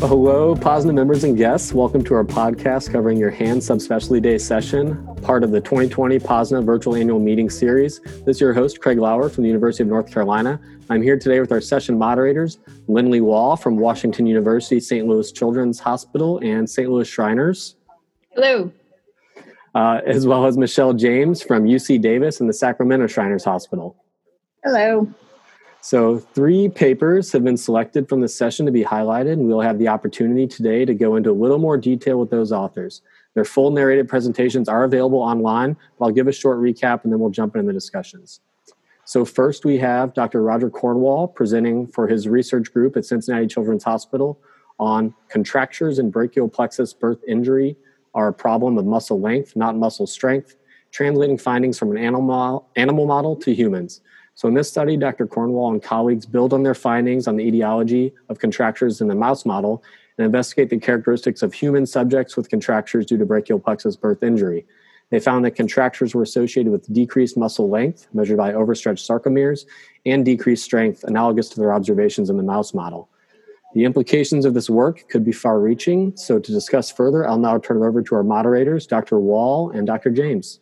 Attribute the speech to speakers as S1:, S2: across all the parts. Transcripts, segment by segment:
S1: Hello, POSNA members and guests. Welcome to our podcast covering your hand subspecialty day session, part of the 2020 POSNA virtual annual meeting series. This is your host, Craig Lauer from the University of North Carolina. I'm here today with our session moderators, Lindley Wall from Washington University, St. Louis Children's Hospital, and St. Louis Shriners.
S2: Hello.
S1: Uh, as well as Michelle James from UC Davis and the Sacramento Shriners Hospital.
S2: Hello.
S1: So, three papers have been selected from the session to be highlighted, and we'll have the opportunity today to go into a little more detail with those authors. Their full narrated presentations are available online, but I'll give a short recap and then we'll jump into the discussions. So, first we have Dr. Roger Cornwall presenting for his research group at Cincinnati Children's Hospital on contractures and brachial plexus birth injury are a problem of muscle length, not muscle strength, translating findings from an animal, animal model to humans. So in this study, Dr. Cornwall and colleagues build on their findings on the etiology of contractures in the mouse model and investigate the characteristics of human subjects with contractures due to brachial plexus birth injury. They found that contractures were associated with decreased muscle length, measured by overstretched sarcomeres, and decreased strength, analogous to their observations in the mouse model. The implications of this work could be far reaching, so to discuss further, I'll now turn it over to our moderators, Dr. Wall and Dr. James.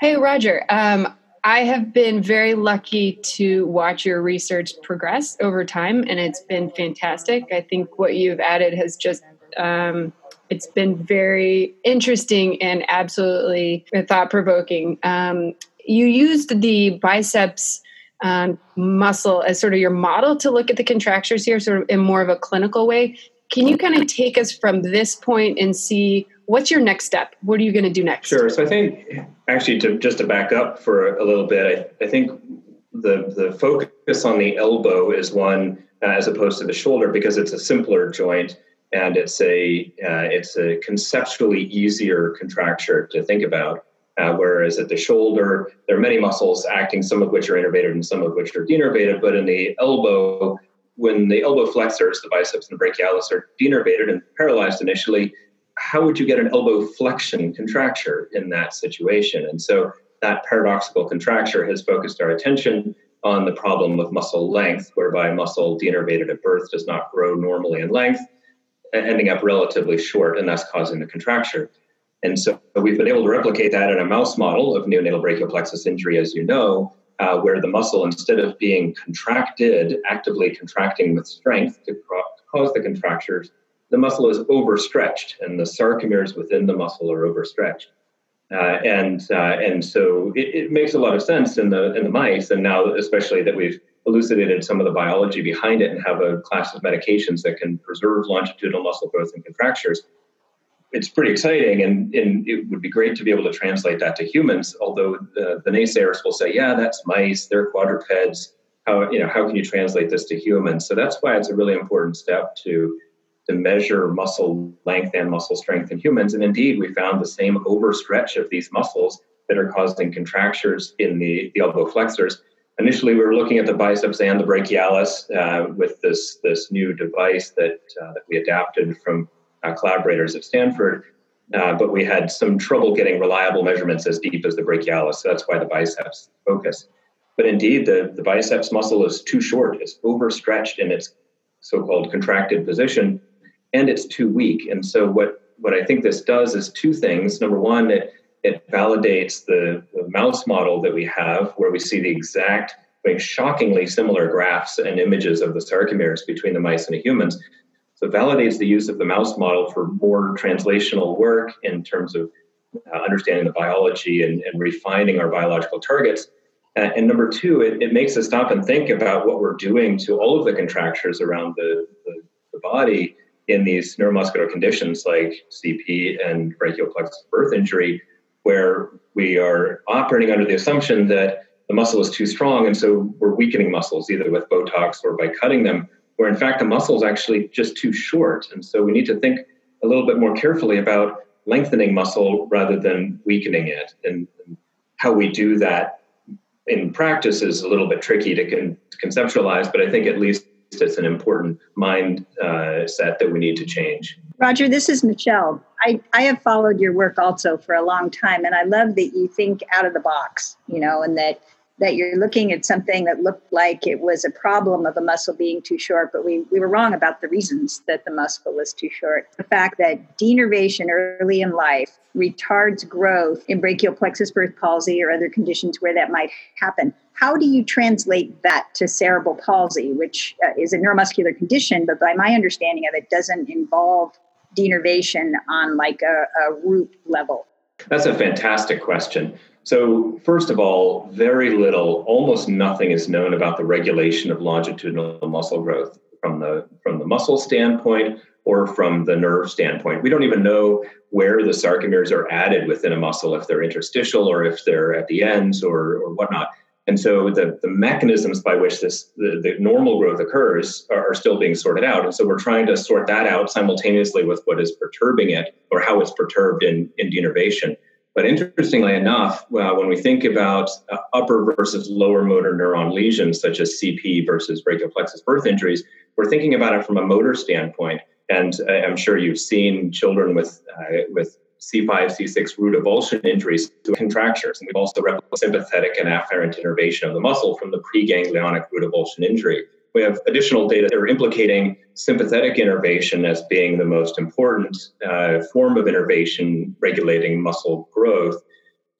S2: Hey, Roger. Um, I have been very lucky to watch your research progress over time, and it's been fantastic. I think what you've added has just um, it's been very interesting and absolutely thought provoking. Um, you used the biceps um, muscle as sort of your model to look at the contractures here, sort of in more of a clinical way. Can you kind of take us from this point and see what's your next step? What are you going to do next?
S3: Sure. So I think actually to just to back up for a little bit, I, I think the the focus on the elbow is one uh, as opposed to the shoulder because it's a simpler joint and it's a uh, it's a conceptually easier contracture to think about. Uh, whereas at the shoulder, there are many muscles acting, some of which are innervated and some of which are denervated. But in the elbow, when the elbow flexors, the biceps and the brachialis are denervated and paralyzed initially, how would you get an elbow flexion contracture in that situation? And so that paradoxical contracture has focused our attention on the problem of muscle length, whereby muscle denervated at birth does not grow normally in length, ending up relatively short, and thus causing the contracture. And so we've been able to replicate that in a mouse model of neonatal brachial plexus injury, as you know, uh, where the muscle, instead of being contracted, actively contracting with strength to cause the contractures, the muscle is overstretched and the sarcomeres within the muscle are overstretched. Uh, and uh, and so it, it, makes a lot of sense in the in the mice, and now especially that we've elucidated some of the biology behind it and have a class of medications that can preserve longitudinal muscle growth and contractures. It's pretty exciting, and, and it would be great to be able to translate that to humans. Although the, the naysayers will say, "Yeah, that's mice; they're quadrupeds. How you know how can you translate this to humans?" So that's why it's a really important step to to measure muscle length and muscle strength in humans. And indeed, we found the same overstretch of these muscles that are causing contractures in the, the elbow flexors. Initially, we were looking at the biceps and the brachialis uh, with this, this new device that, uh, that we adapted from collaborators at Stanford. Uh, but we had some trouble getting reliable measurements as deep as the brachialis. So that's why the biceps focus. But indeed, the, the biceps muscle is too short. It's overstretched in its so called contracted position and it's too weak. And so what what I think this does is two things. Number one, it it validates the, the mouse model that we have, where we see the exact, mean, shockingly similar graphs and images of the sarcomeres between the mice and the humans. Validates the use of the mouse model for more translational work in terms of uh, understanding the biology and, and, refining our biological targets. Uh, and number two, it, it, makes us stop and think about what we're doing to all of the contractures around the, the, the body in these neuromuscular conditions like CP and brachial plexus birth injury, where we are operating under the assumption that the muscle is too strong, and so we're weakening muscles either with Botox or by cutting them, where in fact the muscle is actually just too short. And so we need to think a little bit more carefully about lengthening muscle rather than weakening it. And how we do that in practice is a little bit tricky to, con- to conceptualize, but I think at least it's an important mind uh, set that we need to change.
S4: Roger, this is Michelle. I, I have followed your work also for a long time, and I love that you think out of the box, you know, and that that you're looking at something that looked like it was a problem of a muscle being too short, but we, we were wrong about the reasons that the muscle was too short. The fact that denervation early in life retards growth in brachial plexus birth palsy or other conditions where that might happen. How do you translate that to cerebral palsy, which uh, is a neuromuscular condition, but by my understanding of it, doesn't involve denervation on like a, a root level?
S3: That's a fantastic question. So, first of all, very little, almost nothing is known about the regulation of longitudinal muscle growth from the from the muscle standpoint or from the nerve standpoint. We don't even know where the sarcomeres are added within a muscle, if they're interstitial or if they're at the ends or, or whatnot. And so the, the mechanisms by which this the, the normal growth occurs are, are, still being sorted out. And so we're trying to sort that out simultaneously with what is perturbing it or how it's perturbed in, in denervation. But interestingly enough, uh, when we think about uh, upper versus lower motor neuron lesions, such as CP versus brachial plexus birth injuries, we're thinking about it from a motor standpoint. And uh, I'm sure you've seen children with uh, with C5, C6 root avulsion injuries to contractures. And we've also replicated sympathetic and afferent innervation of the muscle from the preganglionic root avulsion injury. We have additional data that are implicating sympathetic innervation as being the most important uh, form of innervation regulating muscle growth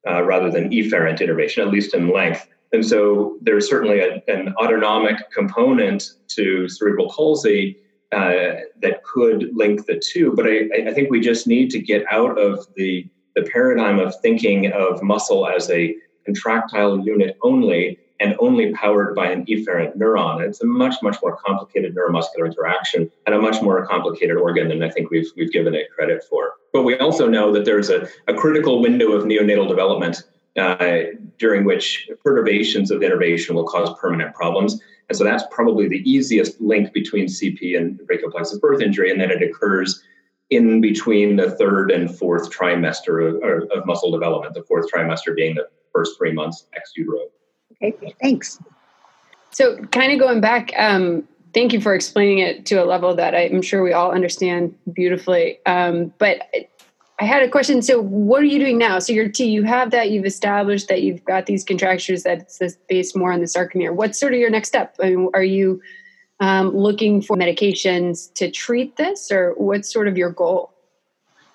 S3: uh, rather than efferent innervation, at least in length. And so there's certainly a, an autonomic component to cerebral palsy uh, that could link the two. But I, I, think we just need to get out of the, the paradigm of thinking of muscle as a contractile unit only and only powered by an efferent neuron. It's a much, much more complicated neuromuscular interaction and a much more complicated organ than I think we've, we've given it credit for. But we also know that there's a, a critical window of neonatal development uh, during which perturbations of innervation will cause permanent problems. And so that's probably the easiest link between CP and brachial plexus birth injury, and then it occurs in between the third and fourth trimester of, of muscle development, the fourth trimester being the first three months ex utero.
S4: Okay, thanks.
S2: So, kind of going back, um, thank you for explaining it to a level that I'm sure we all understand beautifully. Um, but I had a question. So, what are you doing now? So, your T, you have that, you've established that you've got these contractures that's based more on the sarcomere. What's sort of your next step? I mean, are you um, looking for medications to treat this, or what's sort of your goal?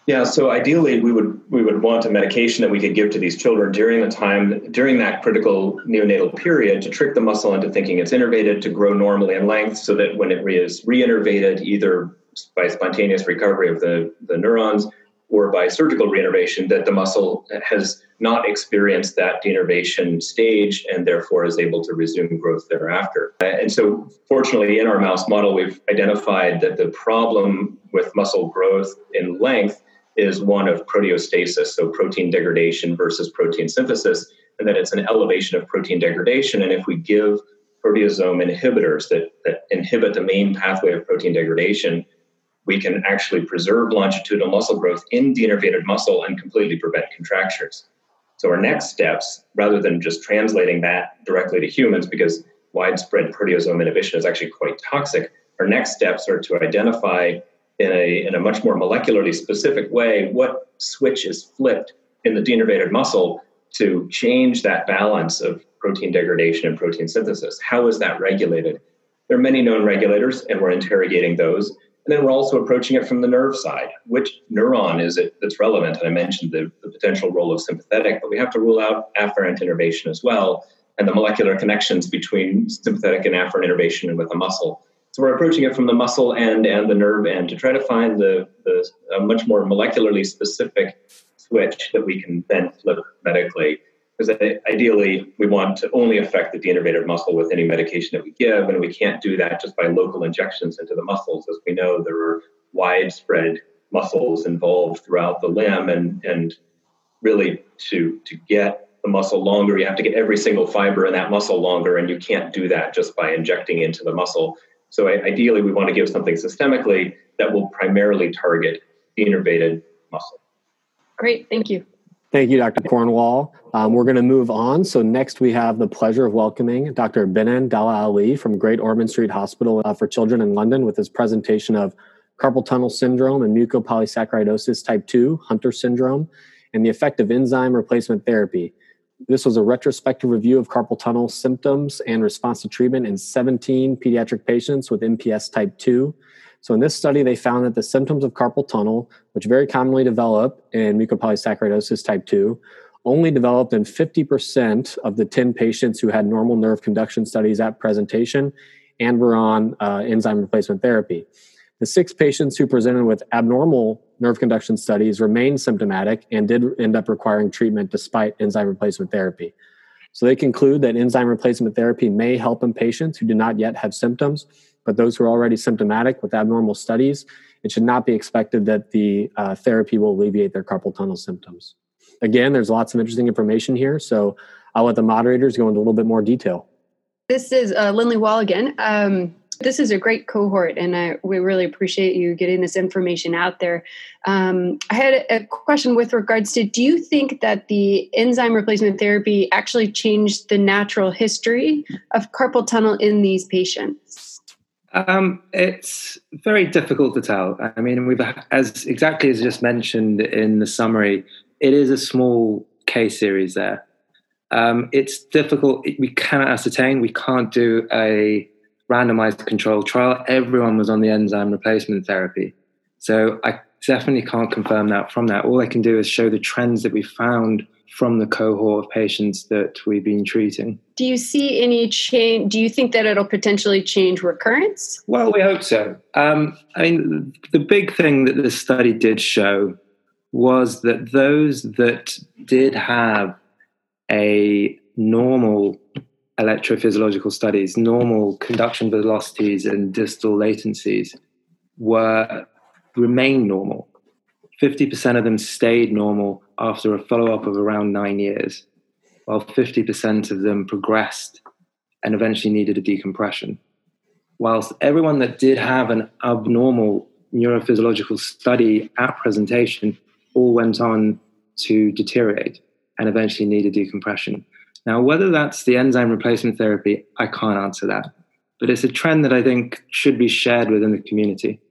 S3: Yeah, so ideally we would we would want a medication that we could give to these children during the time during that critical neonatal period to trick the muscle into thinking it's innervated to grow normally in length so that when it is reinnervated either by spontaneous recovery of the, the neurons or by surgical reinnervation that the muscle has not experienced that denervation stage and therefore is able to resume growth thereafter. Uh, and so, fortunately, in our mouse model, we've identified that the problem with muscle growth in length is one of proteostasis, so protein degradation versus protein synthesis, and that it's an elevation of protein degradation. And if we give proteasome inhibitors that, that inhibit the main pathway of protein degradation, we can actually preserve longitudinal muscle growth in denervated muscle and completely prevent contractures. So, our next steps, rather than just translating that directly to humans, because widespread proteasome inhibition is actually quite toxic, our next steps are to identify in a, in a much more molecularly specific way what switch is flipped in the denervated muscle to change that balance of protein degradation and protein synthesis. How is that regulated? There are many known regulators, and we're interrogating those. And then we're also approaching it from the nerve side. Which neuron is it that's relevant? And I mentioned the, the potential role of sympathetic, but we have to rule out afferent innervation as well, and the molecular connections between sympathetic and afferent innervation and with the muscle. So we're approaching it from the muscle end and the nerve end to try to find the, the much more molecularly specific switch that we can then flip medically. Because ideally, we want to only affect the denervated muscle with any medication that we give, and we can't do that just by local injections into the muscles. As we know, there are widespread muscles involved throughout the limb, and, and really to, to get the muscle longer, you have to get every single fiber in that muscle longer, and you can't do that just by injecting into the muscle. So ideally, we want to give something systemically that will primarily target the innervated muscle.
S2: Great, thank you.
S1: Thank you, Dr. Cornwall. Um, we're going to move on. So next we have the pleasure of welcoming Dr. Benan Dalla Ali from Great Ormond Street Hospital uh, for Children in London with his presentation of carpal tunnel syndrome and mucopolysaccharidosis type 2, Hunter syndrome, and the effect of enzyme replacement therapy. This was a retrospective review of carpal tunnel symptoms and response to treatment in 17 pediatric patients with MPS type 2. So, in this study, they found that the symptoms of carpal tunnel, which very commonly develop in mucopolysaccharidosis type 2, only developed in 50% of the 10 patients who had normal nerve conduction studies at presentation and were on uh, enzyme replacement therapy. The six patients who presented with abnormal nerve conduction studies remained symptomatic and did end up requiring treatment despite enzyme replacement therapy. So they conclude that enzyme replacement therapy may help in patients who do not yet have symptoms, but those who are already symptomatic with abnormal studies, it should not be expected that the uh, therapy will alleviate their carpal tunnel symptoms. Again, there's lots of interesting information here, so I'll let the moderators go into a little bit more detail.
S2: This is uh, Lindley Wall again. Um, this is a great cohort, and I, we really appreciate you getting this information out there. Um, I had a question with regards to do you think that the enzyme replacement therapy actually changed the natural history of carpal tunnel in these patients?
S5: Um, it's very difficult to tell. I mean, we've as exactly as just mentioned in the summary, it is a small case series there. Um, it's difficult. We cannot ascertain. We can't do a randomized controlled trial, everyone was on the enzyme replacement therapy. So I definitely can't confirm that from that. All I can do is show the trends that we found from the cohort of patients that we've been treating.
S2: Do you see any change? Do you think that it'll potentially change recurrence?
S5: Well, we hope so. Um, I mean, the big thing that this study did show was that those that did have a normal electrophysiological studies, normal conduction velocities and distal latencies were remain normal. 50% of them stayed normal after a follow-up of around nine years, while 50% of them progressed and eventually needed a decompression. Whilst everyone that did have an abnormal neurophysiological study at presentation all went on to deteriorate and eventually needed decompression. Now, whether that's the enzyme replacement therapy, I can't answer that. But it's a trend that I think should be shared within the community.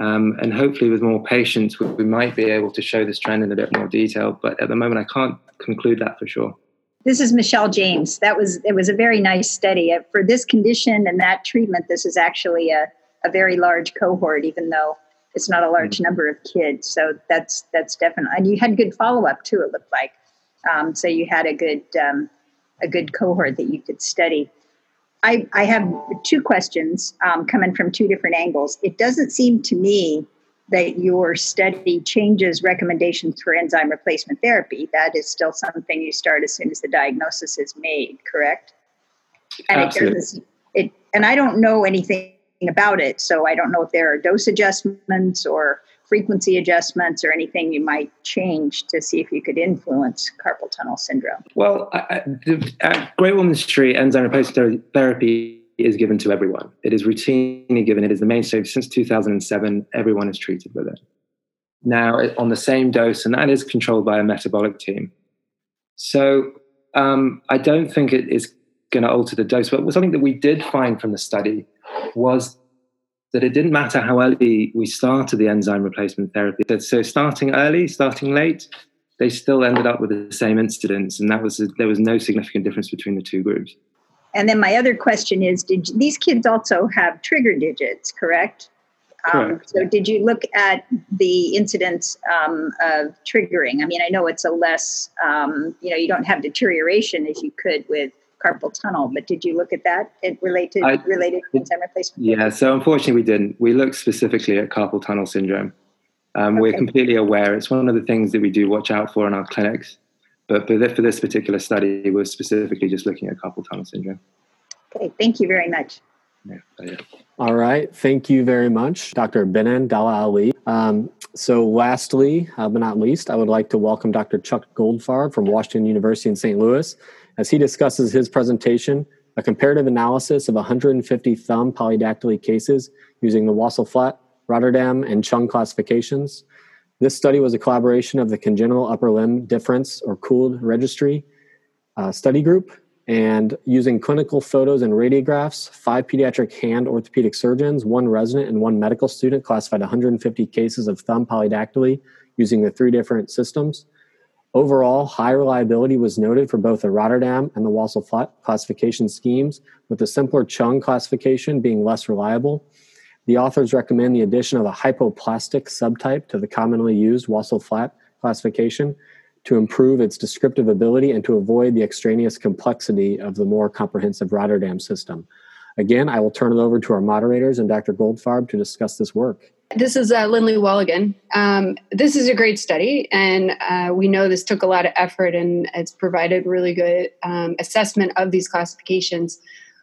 S5: Um, and hopefully, with more patients, we, we might be able to show this trend in a bit more detail. But at the moment, I can't conclude that for sure.
S4: This is Michelle James. That was it was a very nice study uh, for this condition and that treatment. This is actually a, a very large cohort, even though it's not a large mm-hmm. number of kids. So that's that's definitely and you had good follow up too. It looked like um, so you had a good um, a good cohort that you could study. I, I have two questions um, coming from two different angles. It doesn't seem to me that your study changes recommendations for enzyme replacement therapy. That is still something you start as soon as the diagnosis is made, correct? And
S5: Absolutely. It,
S4: it, and I don't know anything about it, so I don't know if there are dose adjustments or frequency adjustments or anything you might change to see if you could influence carpal tunnel syndrome?
S5: Well, at Great Ormond Street, enzyme replacement therapy is given to everyone. It is routinely given. It is the mainstay since 2007. Everyone is treated with it. Now, on the same dose, and that is controlled by a metabolic team. So um, I don't think it is going to alter the dose. But something that we did find from the study was that it didn't matter how early we started the enzyme replacement therapy. So starting early, starting late, they still ended up with the same incidence, and that was there was no significant difference between the two groups.
S4: And then my other question is: Did these kids also have trigger digits? Correct.
S5: Um, correct.
S4: Um, so, did you look at the incidence um, of triggering? I mean, I know it's a less, um, you know, you don't have deterioration as you could with carpal tunnel. But did you look at that? It related I, related to enzyme replacement.
S5: Yeah. So unfortunately, we didn't. We looked specifically at carpal tunnel syndrome. Um, okay. We're completely aware. It's one of the things that we do watch out for in our clinics. But for this, for this particular study, we're specifically just looking at carpal tunnel syndrome.
S4: Okay. Thank you very much.
S1: Yeah, yeah. All right. Thank you very much, Dr. Benan Dalla Ali. Um, so, lastly, uh, but not least, I would like to welcome Dr. Chuck Goldfarb from Washington University in St. Louis as he discusses his presentation, a comparative analysis of 150 thumb polydactyly cases using the Wassel-Flatt, Rotterdam, and Chung classifications. This study was a collaboration of the Congenital Upper Limb Difference or CoULD Registry uh, study group and using clinical photos and radiographs, five pediatric hand orthopedic surgeons, one resident, and one medical student classified 150 cases of thumb polydactyly using the three different systems. Overall, high reliability was noted for both the Rotterdam and the Wassel classification schemes, with the simpler Chung classification being less reliable. The authors recommend the addition of a hypoplastic subtype to the commonly used Wassel Flatt classification to improve its descriptive ability and to avoid the extraneous complexity of the more comprehensive Rotterdam system. Again, I will turn it over to our moderators and Dr. Goldfarb to discuss this work.
S2: This is uh, Lindley Wall again. Um, this is a great study, and uh, we know this took a lot of effort and it's provided really good um, assessment of these classifications.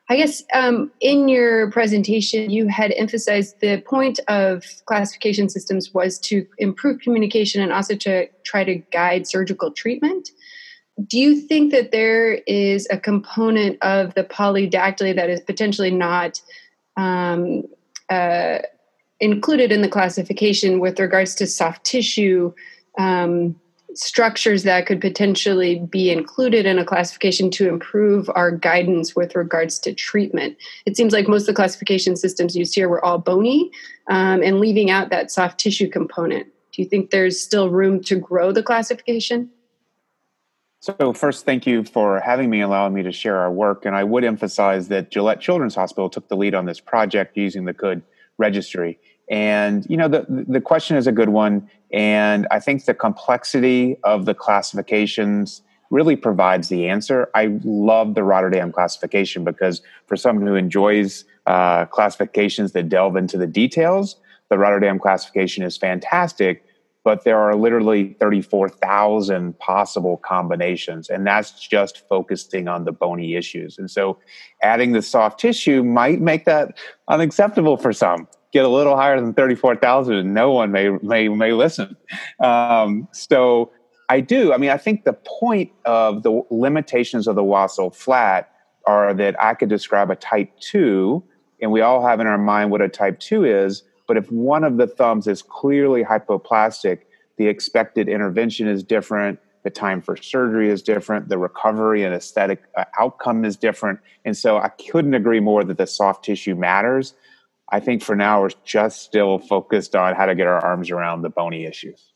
S2: I guess um, in your presentation, you had emphasized the point of classification systems was to improve communication and also to try to guide surgical treatment. Do you think that there is a component of the polydactyly that is potentially not um, uh, included in the classification with regards to soft tissue? Um, structures that could potentially be included in a classification to improve our guidance with regards to treatment. It seems like most of the classification systems used here were all bony um, and leaving out that soft tissue component. Do you think there's still room to grow the classification?
S6: So, first, thank you for having me, allowing me to share our work. And I would emphasize that Gillette Children's Hospital took the lead on this project using the CoULD registry. And you know the the question is a good one, and I think the complexity of the classifications really provides the answer. I love the Rotterdam classification because for someone who enjoys uh, classifications that delve into the details, the Rotterdam classification is fantastic. But there are literally 34,000 possible combinations, and that's just focusing on the bony issues. And so adding the soft tissue might make that unacceptable for some get a little higher than 34,000 and no one may, may, may listen. Um, so I do. I mean, I think the point of the limitations of the Wassel Flatt are that I could describe a type two, and we all have in our mind what a type two is. But if one of the thumbs is clearly hypoplastic, the expected intervention is different, the time for surgery is different, the recovery and aesthetic uh, outcome is different. And so I couldn't agree more that the soft tissue matters. I think for now we're just still focused on how to get our arms around the bony issues.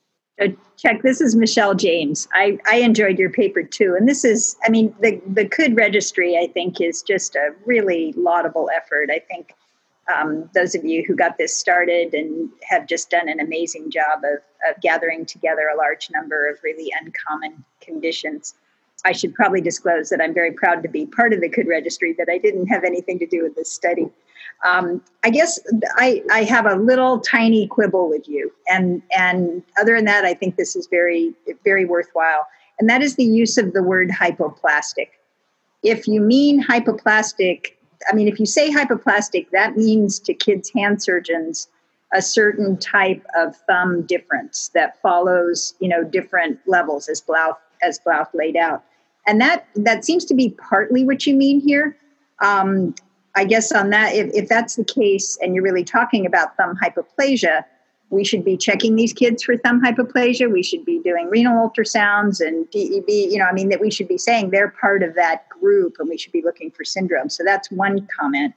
S4: Chuck, this is Michelle James. I, I enjoyed your paper too. And this is, I mean, the, the CoULD registry, I think, is just a really laudable effort. I think um, those of you who got this started and have just done an amazing job of, of gathering together a large number of really uncommon conditions. I should probably disclose that I'm very proud to be part of the CoULD registry, that I didn't have anything to do with this study. Um, I guess I, I have a little tiny quibble with you, and and other than that, I think this is very very worthwhile, and that is the use of the word hypoplastic. If you mean hypoplastic, I mean if you say hypoplastic, that means to kids hand surgeons a certain type of thumb difference that follows you know different levels as Blauth as Blauth laid out, and that that seems to be partly what you mean here. Um, I guess on that, if, if that's the case and you're really talking about thumb hypoplasia, we should be checking these kids for thumb hypoplasia. We should be doing renal ultrasounds and DEB. You know, I mean, that we should be saying they're part of that group and we should be looking for syndrome. So that's one comment.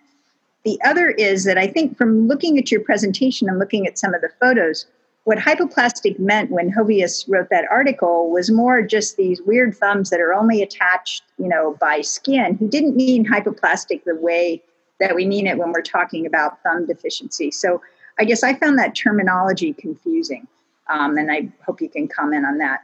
S4: The other is that I think from looking at your presentation and looking at some of the photos, what hypoplastic meant when Hovius wrote that article was more just these weird thumbs that are only attached, you know, by skin. He didn't mean hypoplastic the way that we mean it when we're talking about thumb deficiency. So I guess I found that terminology confusing, um, and I hope you can comment on that.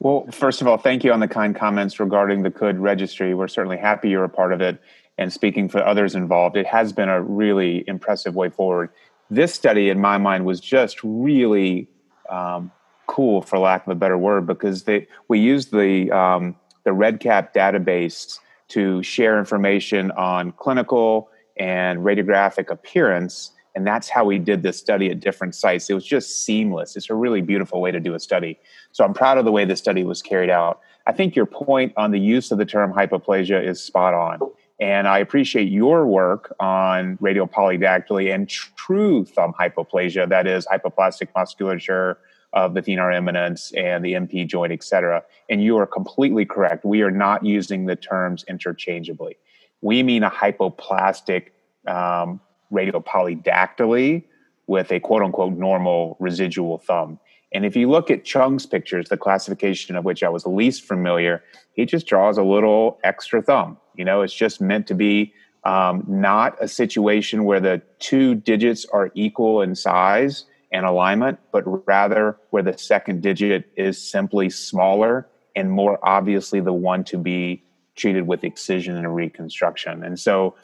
S6: Well, first of all, thank you on the kind comments regarding the CoULD registry. We're certainly happy you're a part of it. And speaking for others involved, it has been a really impressive way forward this study, in my mind, was just really um, cool, for lack of a better word, because they we used the um, the REDCap database to share information on clinical and radiographic appearance. And that's how we did this study at different sites. It was just seamless. It's a really beautiful way to do a study. So I'm proud of the way the study was carried out. I think your point on the use of the term hypoplasia is spot on. And I appreciate your work on radial polydactyly and true thumb hypoplasia, that is hypoplastic musculature of the thenar eminence and the MP joint, et cetera. And you are completely correct. We are not using the terms interchangeably. We mean a hypoplastic um, radial polydactyly with a quote unquote normal residual thumb. And if you look at Chung's pictures, the classification of which I was least familiar, he just draws a little extra thumb. You know, it's just meant to be um, not a situation where the two digits are equal in size and alignment, but rather where the second digit is simply smaller and more obviously the one to be treated with excision and reconstruction. And so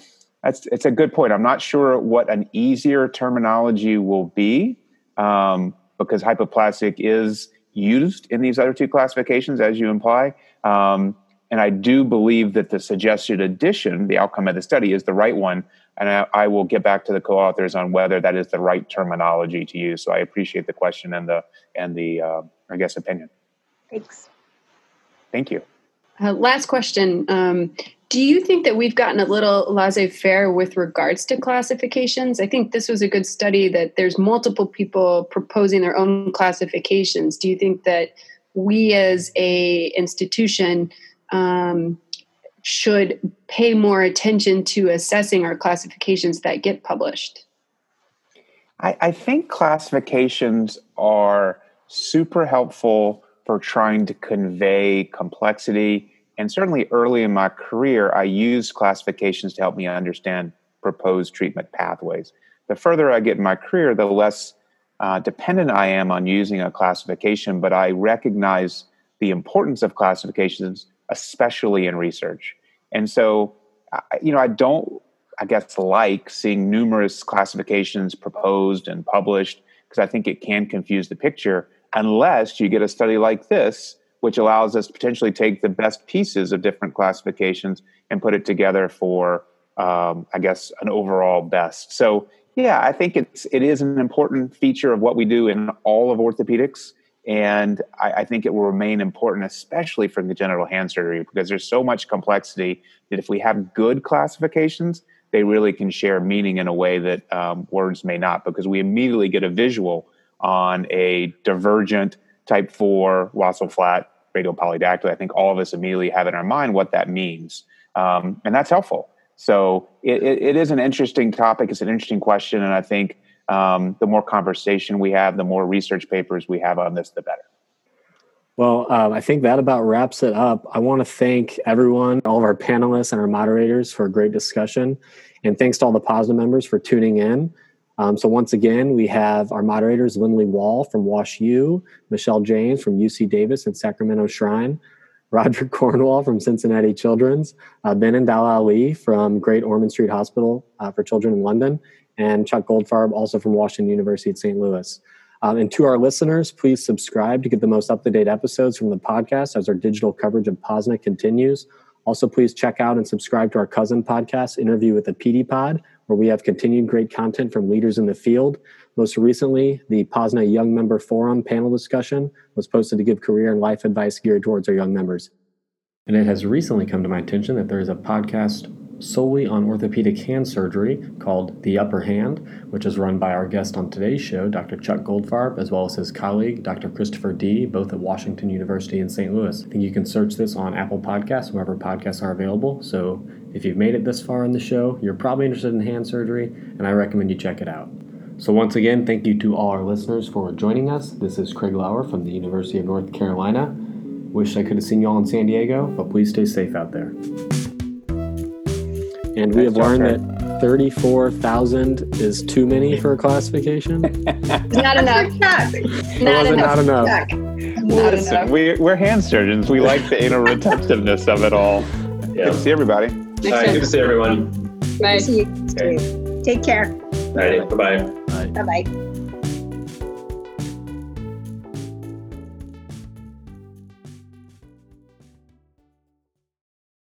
S6: that's it's a good point. I'm not sure what an easier terminology will be um, because hypoplastic is used in these other two classifications, as you imply. Um, and I do believe that the suggested addition, the outcome of the study, is the right one. And I, I, will get back to the co-authors on whether that is the right terminology to use. So I appreciate the question and the and the uh, I guess opinion.
S4: Thanks.
S6: Thank you.
S2: Uh, last question. Um, do you think that we've gotten a little laissez faire with regards to classifications? I think this was a good study that there's multiple people proposing their own classifications. Do you think that we as a institution um, should pay more attention to assessing our classifications that get published?
S6: I, I think classifications are super helpful for trying to convey complexity. And certainly early in my career, I used classifications to help me understand proposed treatment pathways. The further I get in my career, the less uh, dependent I am on using a classification, but I recognize the importance of classifications especially in research. And so, you know, I don't, I guess, like seeing numerous classifications proposed and published because I think it can confuse the picture unless you get a study like this, which allows us to potentially take the best pieces of different classifications and put it together for, um, I guess, an overall best. So, yeah, I think it's it is an important feature of what we do in all of orthopedics. And I, I, think it will remain important, especially for congenital hand surgery, because there's so much complexity that if we have good classifications, they really can share meaning in a way that um, words may not, because we immediately get a visual on a divergent type 4 Wassel Flatt radial polydactyly. I think all of us immediately have in our mind what that means. Um, and that's helpful. So it, it, it is an interesting topic. It's an interesting question. And I think um, the more conversation we have, the more research papers we have on this, the better.
S1: Well, um, I think that about wraps it up. I want to thank everyone, all of our panelists and our moderators for a great discussion. And thanks to all the POSNA members for tuning in. Um, so once again, we have our moderators, Lindley Wall from Wash U, Michelle James from UC Davis and Sacramento Shrine, Roger Cornwall from Cincinnati Children's, uh, Benan Dalla Ali from Great Ormond Street Hospital uh, for Children in London, and Chuck Goldfarb, also from Washington University at St. Louis. Um, and to our listeners, please subscribe to get the most up to date episodes from the podcast as our digital coverage of POSNA continues. Also, please check out and subscribe to our cousin podcast, Interview with the PD Pod, where we have continued great content from leaders in the field. Most recently, the POSNA Young Member Forum panel discussion was posted to give career and life advice geared towards our young members. And it has recently come to my attention that there is a podcast solely on orthopedic hand surgery called The Upper Hand, which is run by our guest on today's show, Dr. Chuck Goldfarb, as well as his colleague, Dr. Christopher Dy, both at Washington University in St. Louis. I think you can search this on Apple Podcasts, wherever podcasts are available. So if you've made it this far in the show, you're probably interested in hand surgery, and I recommend you check it out. So, once again, thank you to all our listeners for joining us. This is Craig Lauer from the University of North Carolina. Wish I could have seen you all in San Diego, but please stay safe out there. And we have learned that 34,000 is too many for a classification.
S2: not enough.
S1: not, enough. Not enough.
S6: Not Listen, enough. We, we're hand surgeons. We like the inner retentiveness of it all. Yeah. Good to see everybody.
S3: All right, good to see everyone.
S2: Bye.
S4: See you. Okay. Take care.
S3: All right, bye-bye.
S4: Bye-bye.